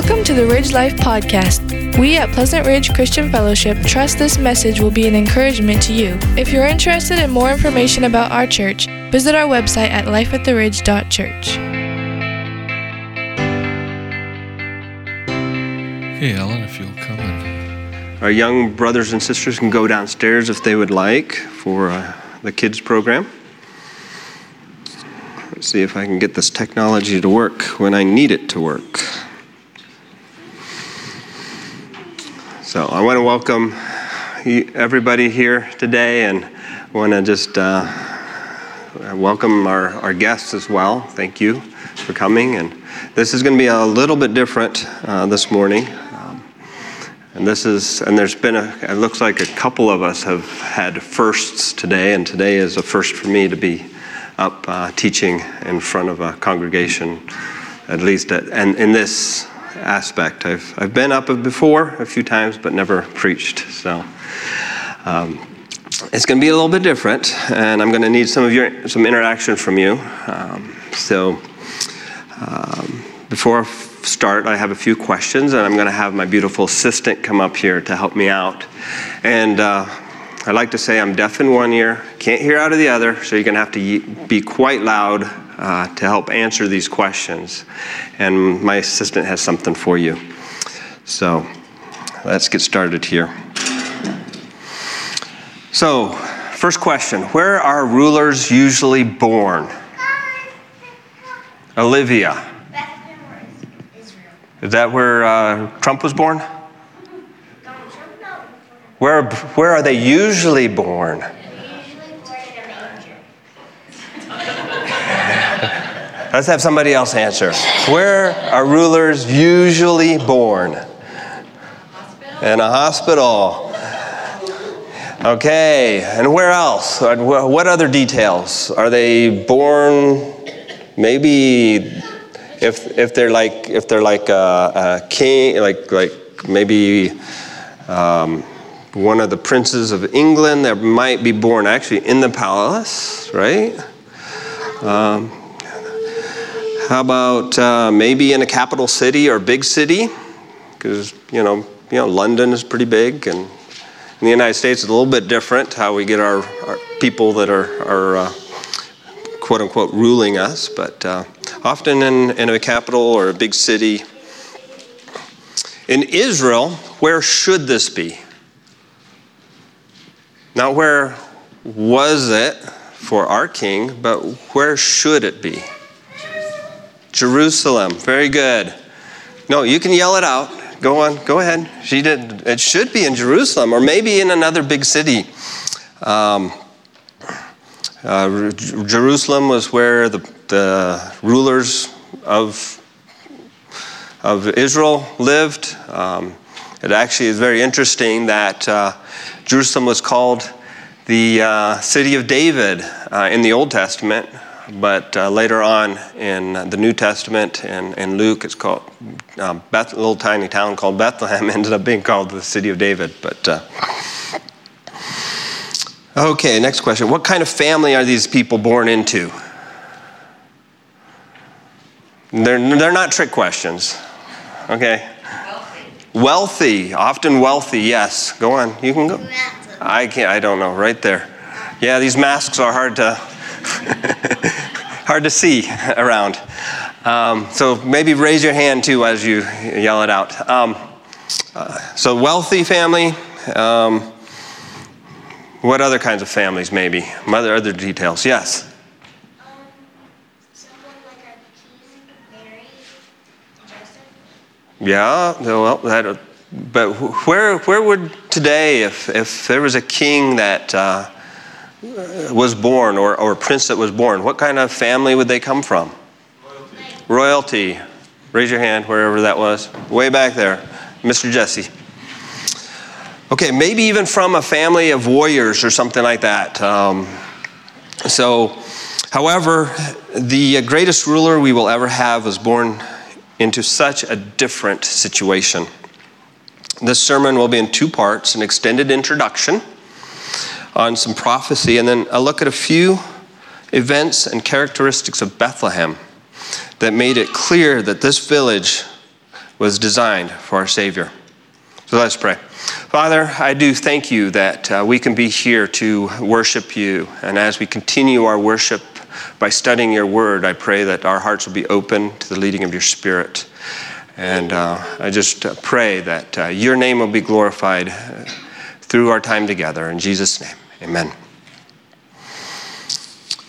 Welcome to the Ridge Life Podcast. We at Pleasant Ridge Christian Fellowship trust this message will be an encouragement to you. If you're interested in more information about our church, visit our website at lifeattheridge.church. Okay, Alan, if you'll come and Our young brothers and sisters can go downstairs if they would like for uh, the kids program. Let's see if I can get this technology to work when I need it to work. So I want to welcome everybody here today and I want to just uh, welcome our, our guests as well. Thank you for coming. And this is going to be a little bit different uh, this morning. Um, and this is, and there's been a, it looks like a couple of us have had firsts today, and today is a first for me to be up uh, teaching in front of a congregation, at least at, and in this aspect. I've, I've been up before a few times, but never preached. So um, it's going to be a little bit different, and I'm going to need some of your some interaction from you. Um, so um, before I start, I have a few questions, and I'm going to have my beautiful assistant come up here to help me out. And uh, I like to say I'm deaf in one ear, can't hear out of the other, so you're going to have to be quite loud uh, to help answer these questions. And my assistant has something for you. So let's get started here. So, first question Where are rulers usually born? Olivia. Is that where uh, Trump was born? Donald Trump? No. Where, where are they usually born? They're usually born in a manger. Let's have somebody else answer. Where are rulers usually born? In a hospital. Okay, and where else? What other details? Are they born maybe if, if they're like if they're like a, a king like like maybe um, one of the princes of England that might be born actually in the palace, right? Um, how about uh, maybe in a capital city or big city? Because you know, you know, London is pretty big, and in the United States it's a little bit different how we get our, our people that are, are uh, quote unquote ruling us. But uh, often in, in a capital or a big city. In Israel, where should this be? Not where was it for our king, but where should it be? Jerusalem. Very good. No, you can yell it out. Go on. Go ahead. She did. It should be in Jerusalem, or maybe in another big city. Um, uh, Jerusalem was where the, the rulers of of Israel lived. Um, it actually is very interesting that uh, Jerusalem was called the uh, city of David uh, in the Old Testament, but uh, later on in the New Testament and in Luke, it's called um, Beth, a little tiny town called Bethlehem ended up being called the city of David. But uh, okay, next question: What kind of family are these people born into? They're, they're not trick questions. Okay. Wealthy, often wealthy, yes. Go on, you can go. I can't, I don't know, right there. Yeah, these masks are hard to, hard to see around. Um, so maybe raise your hand too as you yell it out. Um, uh, so wealthy family. Um, what other kinds of families maybe? Other, other details, yes. Um, someone like our king, Mary, Joseph. Yeah, well, that, but where, where would today, if, if there was a king that uh, was born or, or prince that was born, what kind of family would they come from? Royalty. Raise your hand wherever that was. Way back there. Mr. Jesse. Okay, maybe even from a family of warriors or something like that. Um, so, however, the greatest ruler we will ever have was born into such a different situation. This sermon will be in two parts an extended introduction on some prophecy, and then I look at a few events and characteristics of Bethlehem that made it clear that this village was designed for our Savior. So let's pray. Father, I do thank you that uh, we can be here to worship you. And as we continue our worship by studying your word, I pray that our hearts will be open to the leading of your Spirit. And uh, I just uh, pray that uh, your name will be glorified uh, through our time together. In Jesus' name, amen.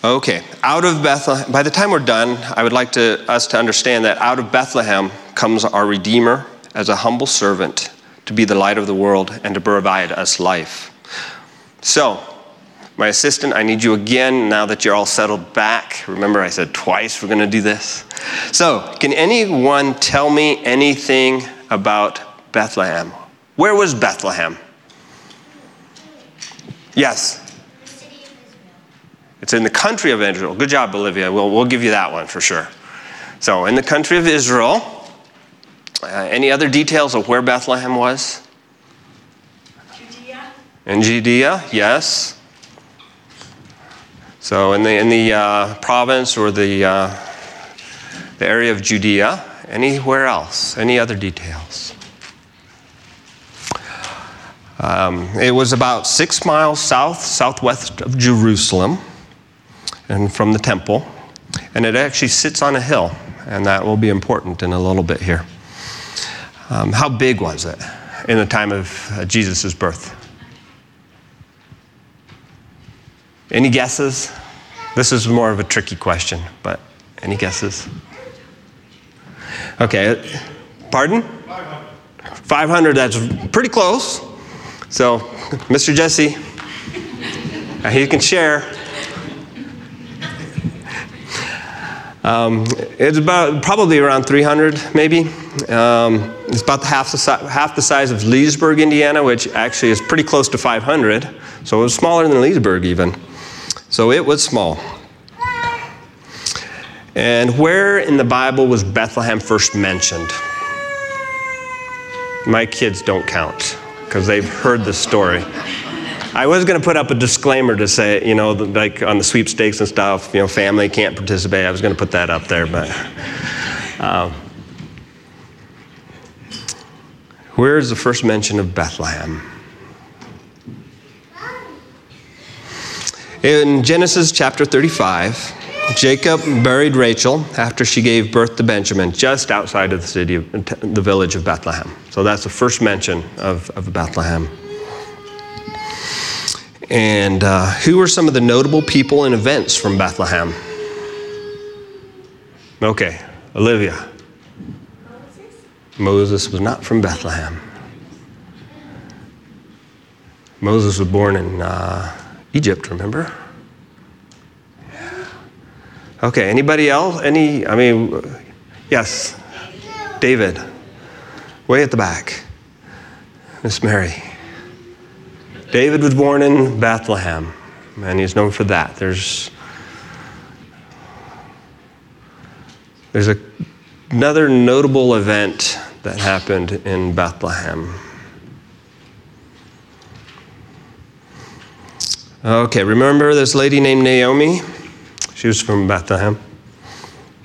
Okay, out of Bethlehem, by the time we're done, I would like to, us to understand that out of Bethlehem comes our Redeemer as a humble servant to be the light of the world and to provide us life. So, my assistant, I need you again now that you're all settled back. Remember, I said twice we're going to do this. So, can anyone tell me anything about Bethlehem? Where was Bethlehem? Yes. It's in the country of Israel. Good job, Olivia. We'll, we'll give you that one for sure. So, in the country of Israel, uh, any other details of where Bethlehem was? Judea. In Judea, yes. So, in the, in the uh, province or the, uh, the area of Judea, anywhere else? Any other details? Um, it was about six miles south, southwest of Jerusalem and from the temple. And it actually sits on a hill, and that will be important in a little bit here. Um, how big was it in the time of uh, Jesus' birth? Any guesses? This is more of a tricky question, but any guesses? Okay, pardon? 500, that's pretty close. So, Mr. Jesse, he can share. Um, it's about probably around 300, maybe. Um, it's about half the, si- half the size of Leesburg, Indiana, which actually is pretty close to 500. So it was smaller than Leesburg, even. So it was small. And where in the Bible was Bethlehem first mentioned? My kids don't count because they've heard the story. I was going to put up a disclaimer to say, you know, like on the sweepstakes and stuff, you know, family can't participate. I was going to put that up there, but. Um, where is the first mention of Bethlehem? In Genesis chapter 35, Jacob buried Rachel after she gave birth to Benjamin just outside of the city of the village of Bethlehem. So that's the first mention of, of Bethlehem. And uh, who are some of the notable people and events from Bethlehem? Okay, Olivia. Moses. Moses was not from Bethlehem. Moses was born in uh, Egypt, remember? Okay, anybody else? Any, I mean, yes, David, way at the back. Miss Mary. David was born in Bethlehem, and he's known for that. There's there's a, another notable event that happened in Bethlehem. Okay, remember this lady named Naomi? She was from Bethlehem.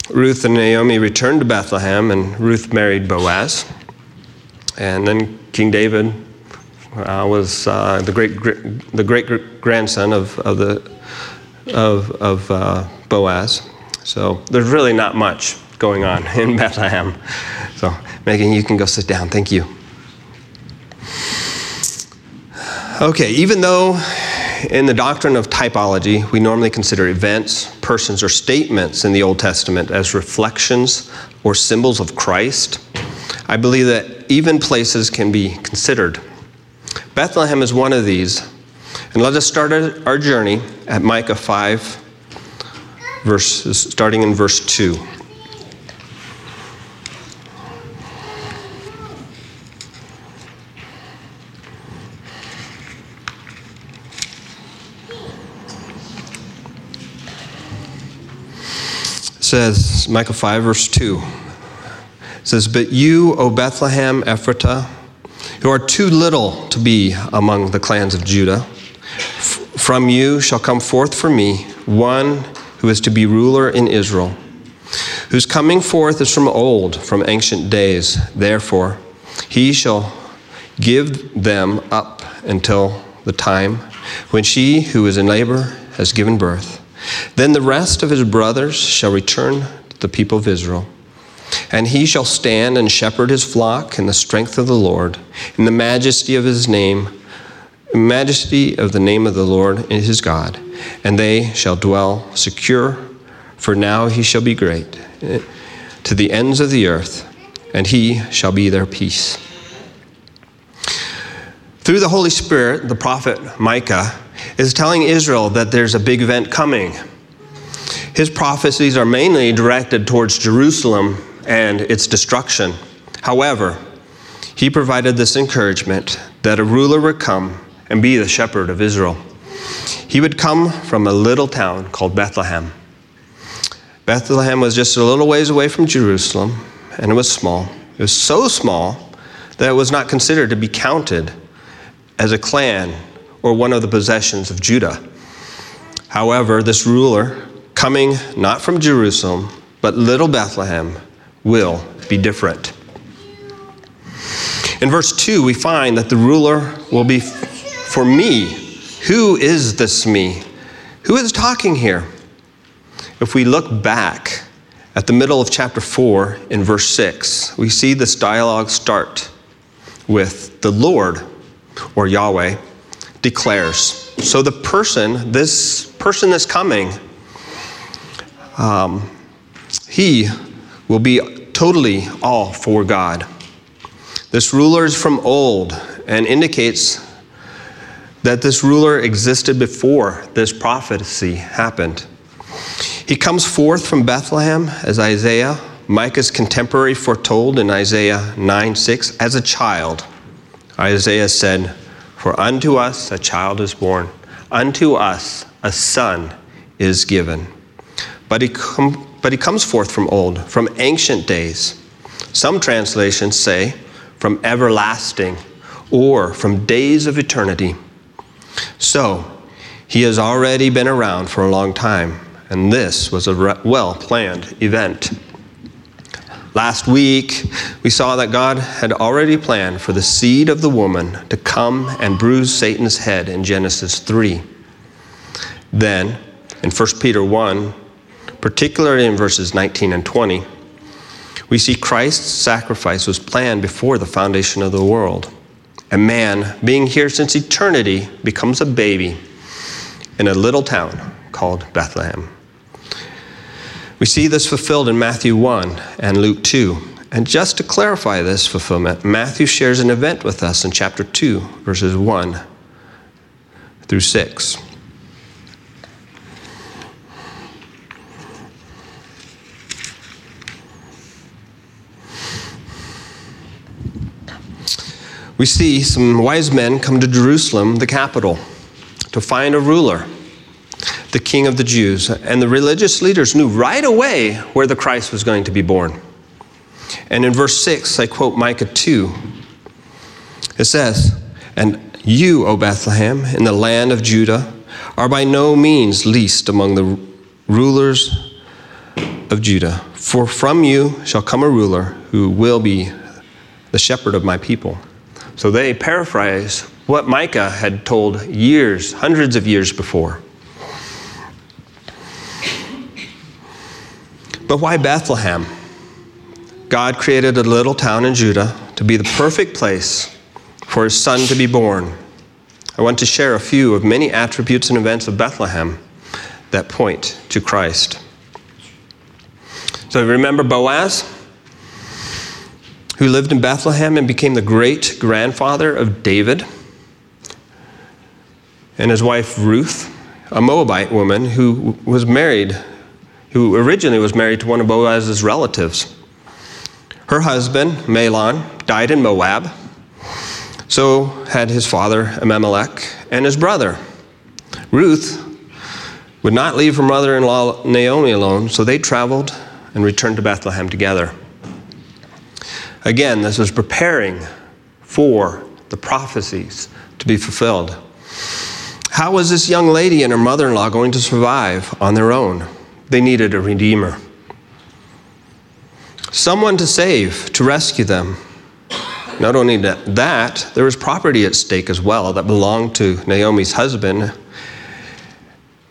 Ruth and Naomi returned to Bethlehem, and Ruth married Boaz. And then King David uh, was uh, the great the great grandson of, of the of, of uh, Boaz. So there's really not much going on in Bethlehem. So Megan, you can go sit down. Thank you. Okay, even though in the doctrine of typology we normally consider events, persons, or statements in the Old Testament as reflections or symbols of Christ, I believe that even places can be considered. Bethlehem is one of these. And let us start our journey at Micah 5, verses, starting in verse 2. Says, Micah 5, verse 2 says, But you, O Bethlehem Ephratah, who are too little to be among the clans of Judah, from you shall come forth for me one who is to be ruler in Israel, whose coming forth is from old, from ancient days. Therefore, he shall give them up until the time when she who is in labor has given birth. Then the rest of his brothers shall return to the people of Israel. And he shall stand and shepherd his flock in the strength of the Lord, in the majesty of his name, majesty of the name of the Lord is his God. And they shall dwell secure, for now he shall be great eh, to the ends of the earth, and he shall be their peace. Through the Holy Spirit, the prophet Micah is telling Israel that there's a big event coming. His prophecies are mainly directed towards Jerusalem and its destruction. However, he provided this encouragement that a ruler would come and be the shepherd of Israel. He would come from a little town called Bethlehem. Bethlehem was just a little ways away from Jerusalem, and it was small. It was so small that it was not considered to be counted as a clan or one of the possessions of Judah. However, this ruler, coming not from Jerusalem, but little Bethlehem, will be different. In verse 2, we find that the ruler will be for me. Who is this me? Who is talking here? If we look back at the middle of chapter 4 in verse 6, we see this dialogue start with the Lord or Yahweh declares. So the person, this person that's coming, um, he will be totally all for God. This ruler is from old and indicates that this ruler existed before this prophecy happened. He comes forth from Bethlehem as Isaiah, Micah's contemporary, foretold in Isaiah 9 6, as a child. Isaiah said, For unto us a child is born, unto us a son is given. But he, com- but he comes forth from old, from ancient days. Some translations say, from everlasting, or from days of eternity. So, he has already been around for a long time and this was a well planned event. Last week, we saw that God had already planned for the seed of the woman to come and bruise Satan's head in Genesis 3. Then, in 1 Peter 1, particularly in verses 19 and 20, we see Christ's sacrifice was planned before the foundation of the world. A man, being here since eternity, becomes a baby in a little town called Bethlehem. We see this fulfilled in Matthew 1 and Luke 2. And just to clarify this fulfillment, Matthew shares an event with us in chapter 2, verses 1 through 6. We see some wise men come to Jerusalem, the capital, to find a ruler the king of the Jews. And the religious leaders knew right away where the Christ was going to be born. And in verse 6, I quote Micah 2. It says, And you, O Bethlehem, in the land of Judah, are by no means least among the rulers of Judah. For from you shall come a ruler who will be the shepherd of my people. So they paraphrase what Micah had told years, hundreds of years before. But why Bethlehem? God created a little town in Judah to be the perfect place for his son to be born. I want to share a few of many attributes and events of Bethlehem that point to Christ. So remember Boaz, who lived in Bethlehem and became the great grandfather of David, and his wife Ruth, a Moabite woman who was married who originally was married to one of Boaz's relatives. Her husband, Mahlon, died in Moab. So had his father, Elimelech, and his brother. Ruth would not leave her mother in law, Naomi, alone, so they traveled and returned to Bethlehem together. Again, this was preparing for the prophecies to be fulfilled. How was this young lady and her mother in law going to survive on their own? They needed a redeemer. someone to save, to rescue them. Not only that, there was property at stake as well that belonged to Naomi's husband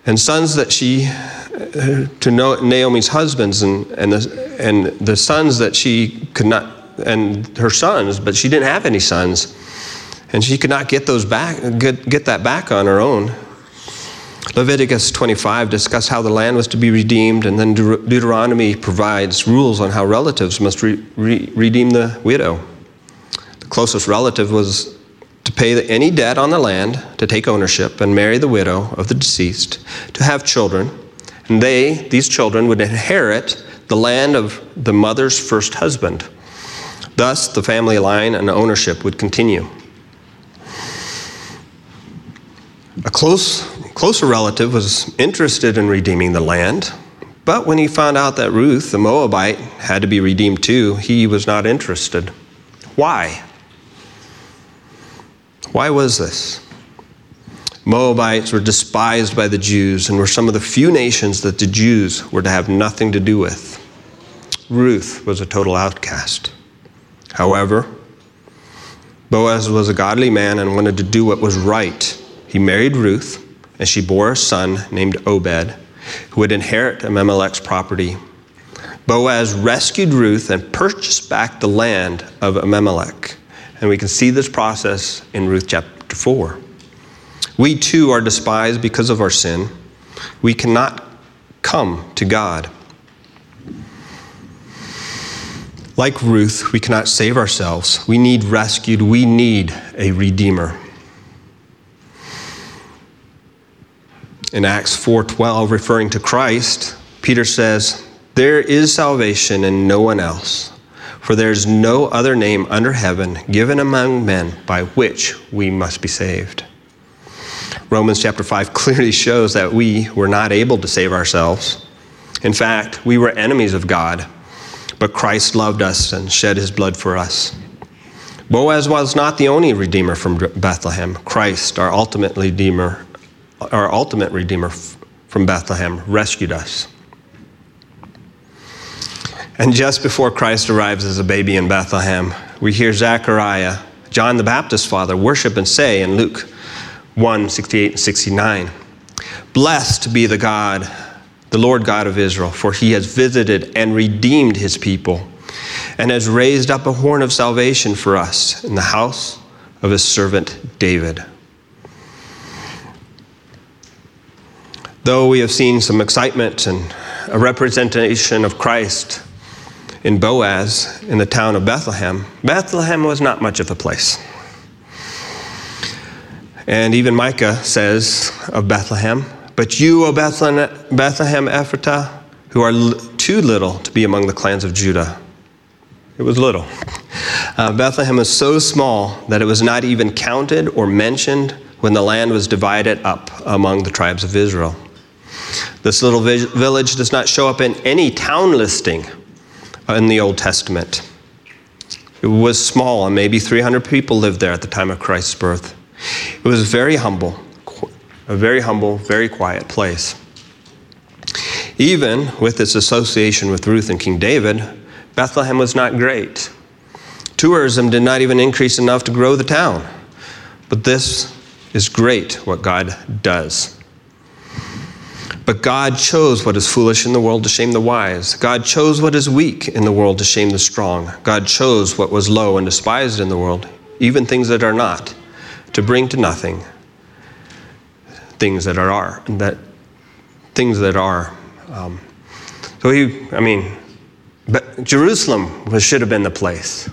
and sons that she, uh, to Naomi's husbands and, and, the, and the sons that she could not, and her sons, but she didn't have any sons. And she could not get those back, get, get that back on her own. Leviticus 25 discuss how the land was to be redeemed, and then Deuteronomy provides rules on how relatives must re- re- redeem the widow. The closest relative was to pay any debt on the land, to take ownership, and marry the widow of the deceased, to have children. And they, these children, would inherit the land of the mother's first husband. Thus, the family line and ownership would continue. A close, closer relative was interested in redeeming the land, but when he found out that Ruth, the Moabite, had to be redeemed too, he was not interested. Why? Why was this? Moabites were despised by the Jews and were some of the few nations that the Jews were to have nothing to do with. Ruth was a total outcast. However, Boaz was a godly man and wanted to do what was right. He married Ruth, and she bore a son named Obed, who would inherit Abimelech's property. Boaz rescued Ruth and purchased back the land of Abimelech. And we can see this process in Ruth chapter 4. We too are despised because of our sin. We cannot come to God. Like Ruth, we cannot save ourselves. We need rescued. We need a redeemer. In Acts 4:12 referring to Christ, Peter says, "There is salvation in no one else, for there is no other name under heaven given among men by which we must be saved." Romans chapter 5 clearly shows that we were not able to save ourselves. In fact, we were enemies of God but Christ loved us and shed his blood for us. Boaz was not the only redeemer from Bethlehem. Christ, our ultimate redeemer, our ultimate redeemer from Bethlehem, rescued us. And just before Christ arrives as a baby in Bethlehem, we hear Zechariah, John the Baptist's father, worship and say in Luke 1 68 and 69, Blessed be the God the Lord God of Israel, for he has visited and redeemed his people, and has raised up a horn of salvation for us in the house of his servant David. Though we have seen some excitement and a representation of Christ in Boaz in the town of Bethlehem, Bethlehem was not much of a place. And even Micah says of Bethlehem, but you, O Bethlehem Ephratah, who are too little to be among the clans of Judah. It was little. Uh, Bethlehem was so small that it was not even counted or mentioned when the land was divided up among the tribes of Israel. This little village does not show up in any town listing in the Old Testament. It was small, and maybe 300 people lived there at the time of Christ's birth. It was very humble a very humble, very quiet place. Even with its association with Ruth and King David, Bethlehem was not great. Tourism did not even increase enough to grow the town. But this is great what God does. But God chose what is foolish in the world to shame the wise. God chose what is weak in the world to shame the strong. God chose what was low and despised in the world, even things that are not, to bring to nothing things that are, that things that are. Um, so he, I mean, but Jerusalem was, should have been the place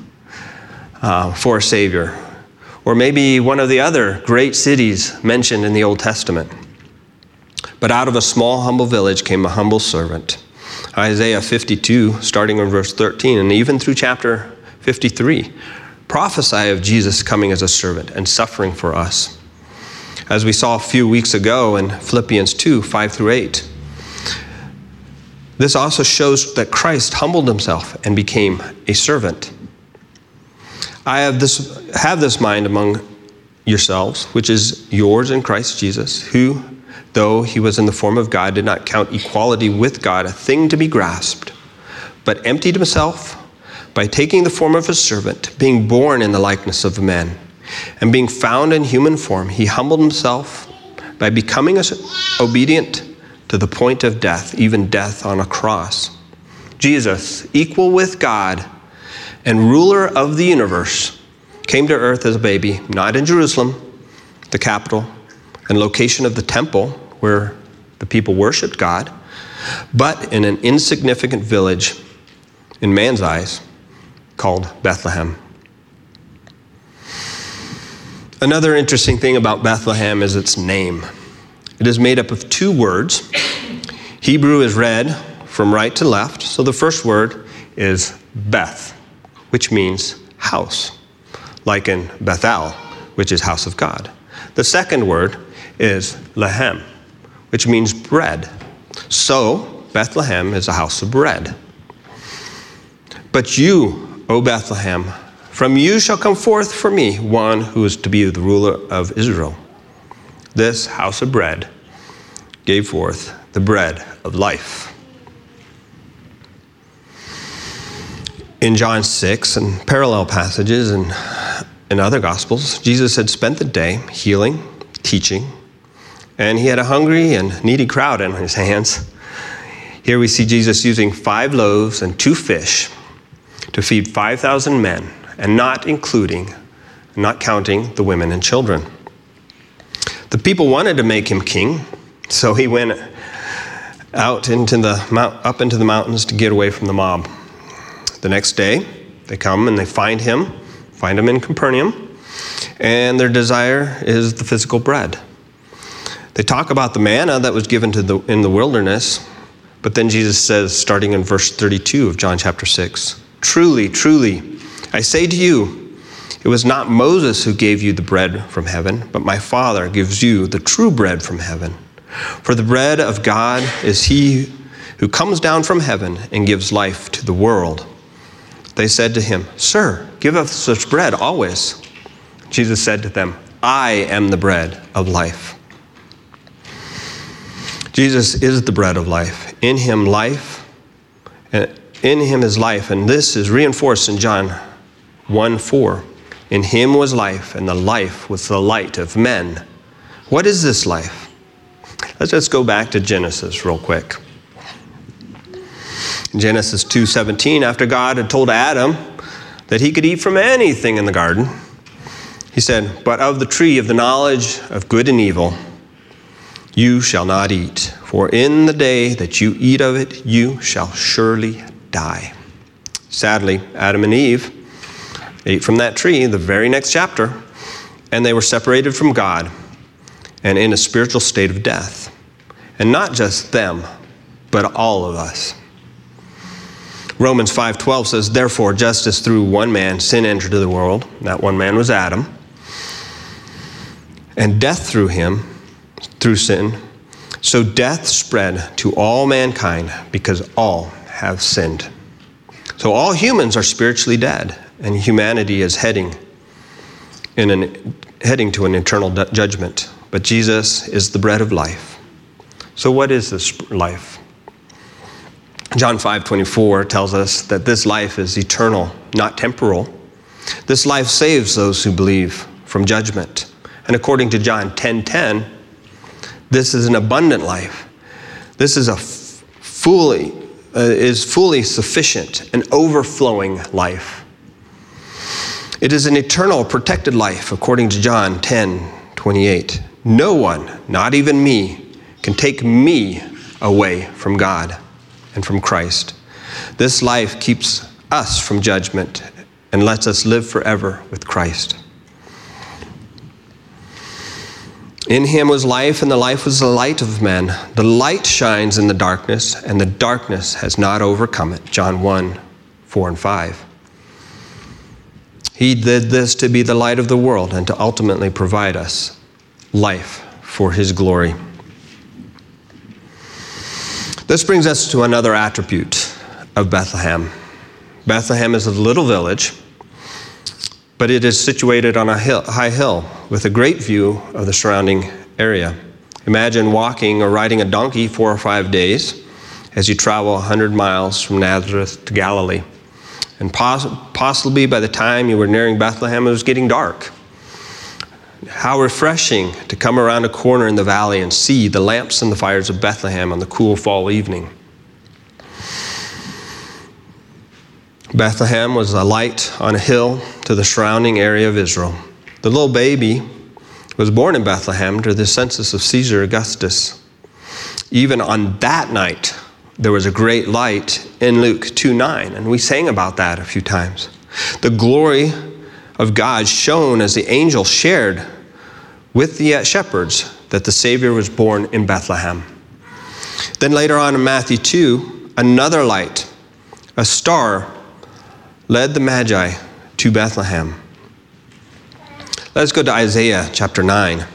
uh, for a Savior, or maybe one of the other great cities mentioned in the Old Testament. But out of a small, humble village came a humble servant. Isaiah 52, starting in verse 13, and even through chapter 53, prophesy of Jesus coming as a servant and suffering for us as we saw a few weeks ago in Philippians 2 5 through 8. This also shows that Christ humbled himself and became a servant. I have this, have this mind among yourselves, which is yours in Christ Jesus, who, though he was in the form of God, did not count equality with God a thing to be grasped, but emptied himself by taking the form of a servant, being born in the likeness of man, and being found in human form, he humbled himself by becoming obedient to the point of death, even death on a cross. Jesus, equal with God and ruler of the universe, came to earth as a baby, not in Jerusalem, the capital and location of the temple where the people worshiped God, but in an insignificant village in man's eyes called Bethlehem. Another interesting thing about Bethlehem is its name. It is made up of two words. Hebrew is read from right to left, so the first word is Beth, which means house, like in Bethel, which is house of God. The second word is Lehem, which means bread. So, Bethlehem is a house of bread. But you, O Bethlehem, from you shall come forth for me one who is to be the ruler of Israel. This house of bread gave forth the bread of life. In John 6 and parallel passages and in other Gospels, Jesus had spent the day healing, teaching, and he had a hungry and needy crowd in his hands. Here we see Jesus using five loaves and two fish to feed 5,000 men, and not including, not counting the women and children. The people wanted to make him king, so he went out into the up into the mountains to get away from the mob. The next day, they come and they find him, find him in Capernaum, and their desire is the physical bread. They talk about the manna that was given to the, in the wilderness, but then Jesus says, starting in verse 32 of John chapter 6, Truly, truly, I say to you, it was not Moses who gave you the bread from heaven, but my Father gives you the true bread from heaven. For the bread of God is he who comes down from heaven and gives life to the world. They said to him, Sir, give us such bread always. Jesus said to them, I am the bread of life. Jesus is the bread of life. In him, life, in him is life, and this is reinforced in John 1 4. In him was life, and the life was the light of men. What is this life? Let's just go back to Genesis real quick. In Genesis 2:17, after God had told Adam that he could eat from anything in the garden, he said, "But of the tree of the knowledge of good and evil you shall not eat, for in the day that you eat of it you shall surely die." Sadly, Adam and Eve ate from that tree the very next chapter, and they were separated from God and in a spiritual state of death. And not just them, but all of us. Romans 5:12 says, "Therefore, just as through one man sin entered into the world, that one man was Adam, and death through him, through sin, so death spread to all mankind because all have sinned." So all humans are spiritually dead, and humanity is heading in an, heading to an eternal judgment. But Jesus is the bread of life. So what is this life? John 5:24 tells us that this life is eternal, not temporal. This life saves those who believe from judgment. And according to John 10:10, this is an abundant life. This is a fully uh, is fully sufficient and overflowing life. It is an eternal protected life according to John 10:28. No one, not even me, can take me away from God and from Christ. This life keeps us from judgment and lets us live forever with Christ. In him was life, and the life was the light of men. The light shines in the darkness, and the darkness has not overcome it. John 1 4 and 5. He did this to be the light of the world and to ultimately provide us life for his glory. This brings us to another attribute of Bethlehem. Bethlehem is a little village, but it is situated on a hill, high hill with a great view of the surrounding area. Imagine walking or riding a donkey four or five days as you travel 100 miles from Nazareth to Galilee. And poss- possibly by the time you were nearing Bethlehem, it was getting dark. How refreshing to come around a corner in the valley and see the lamps and the fires of Bethlehem on the cool fall evening. Bethlehem was a light on a hill to the surrounding area of Israel. The little baby was born in Bethlehem during the census of Caesar Augustus. Even on that night, there was a great light in Luke 2 9, and we sang about that a few times. The glory of God shone as the angel shared with the uh, shepherds that the Savior was born in Bethlehem. Then later on in Matthew 2, another light, a star, led the Magi to Bethlehem. Let's go to Isaiah chapter 9.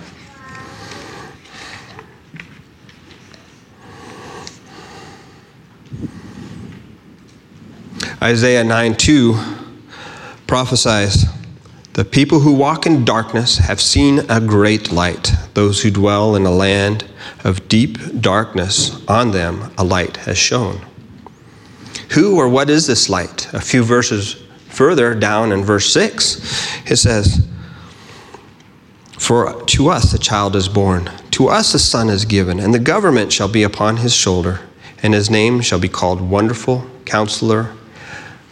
Isaiah 9 2 prophesies The people who walk in darkness have seen a great light. Those who dwell in a land of deep darkness, on them a light has shone. Who or what is this light? A few verses further down in verse 6, it says, For to us a child is born, to us a son is given, and the government shall be upon his shoulder, and his name shall be called Wonderful Counselor,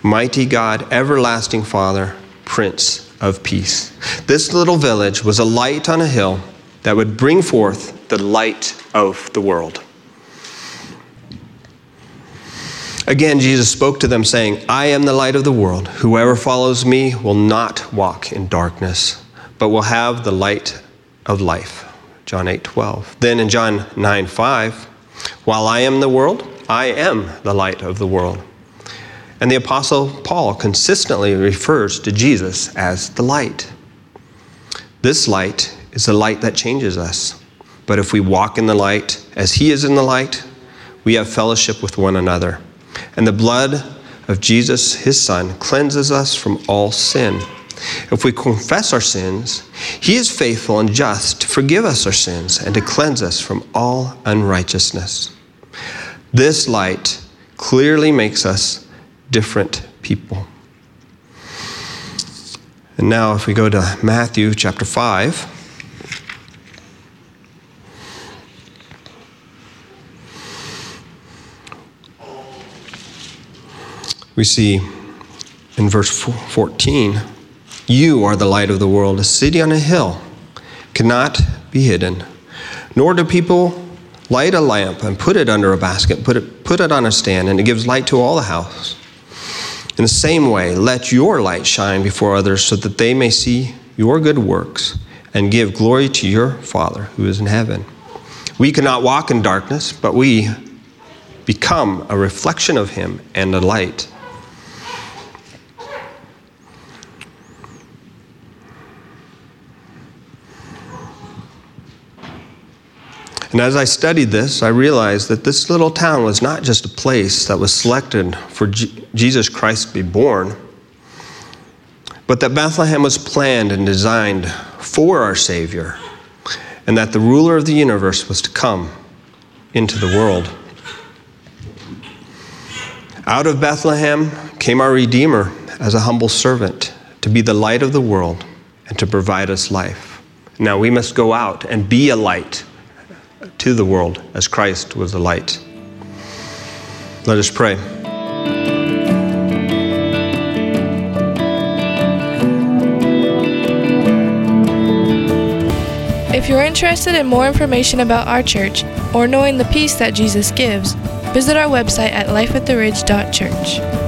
Mighty God, Everlasting Father, Prince of Peace. This little village was a light on a hill that would bring forth the light of the world. Again, Jesus spoke to them, saying, I am the light of the world. Whoever follows me will not walk in darkness, but will have the light of life. John 8 12. Then in John 9 5, while I am the world, I am the light of the world. And the Apostle Paul consistently refers to Jesus as the light. This light is the light that changes us. But if we walk in the light as he is in the light, we have fellowship with one another. And the blood of Jesus, his Son, cleanses us from all sin. If we confess our sins, he is faithful and just to forgive us our sins and to cleanse us from all unrighteousness. This light clearly makes us different people. And now, if we go to Matthew chapter 5. we see in verse 14 You are the light of the world. A city on a hill cannot be hidden, nor do people light a lamp and put it under a basket, put it, put it on a stand, and it gives light to all the house. In the same way, let your light shine before others so that they may see your good works and give glory to your Father who is in heaven. We cannot walk in darkness, but we become a reflection of Him and a light. And as I studied this, I realized that this little town was not just a place that was selected for G- Jesus Christ to be born, but that Bethlehem was planned and designed for our Savior, and that the ruler of the universe was to come into the world. Out of Bethlehem came our Redeemer as a humble servant to be the light of the world and to provide us life. Now we must go out and be a light to the world as Christ was the light. Let us pray. If you're interested in more information about our church or knowing the peace that Jesus gives, visit our website at lifeattheridge.church.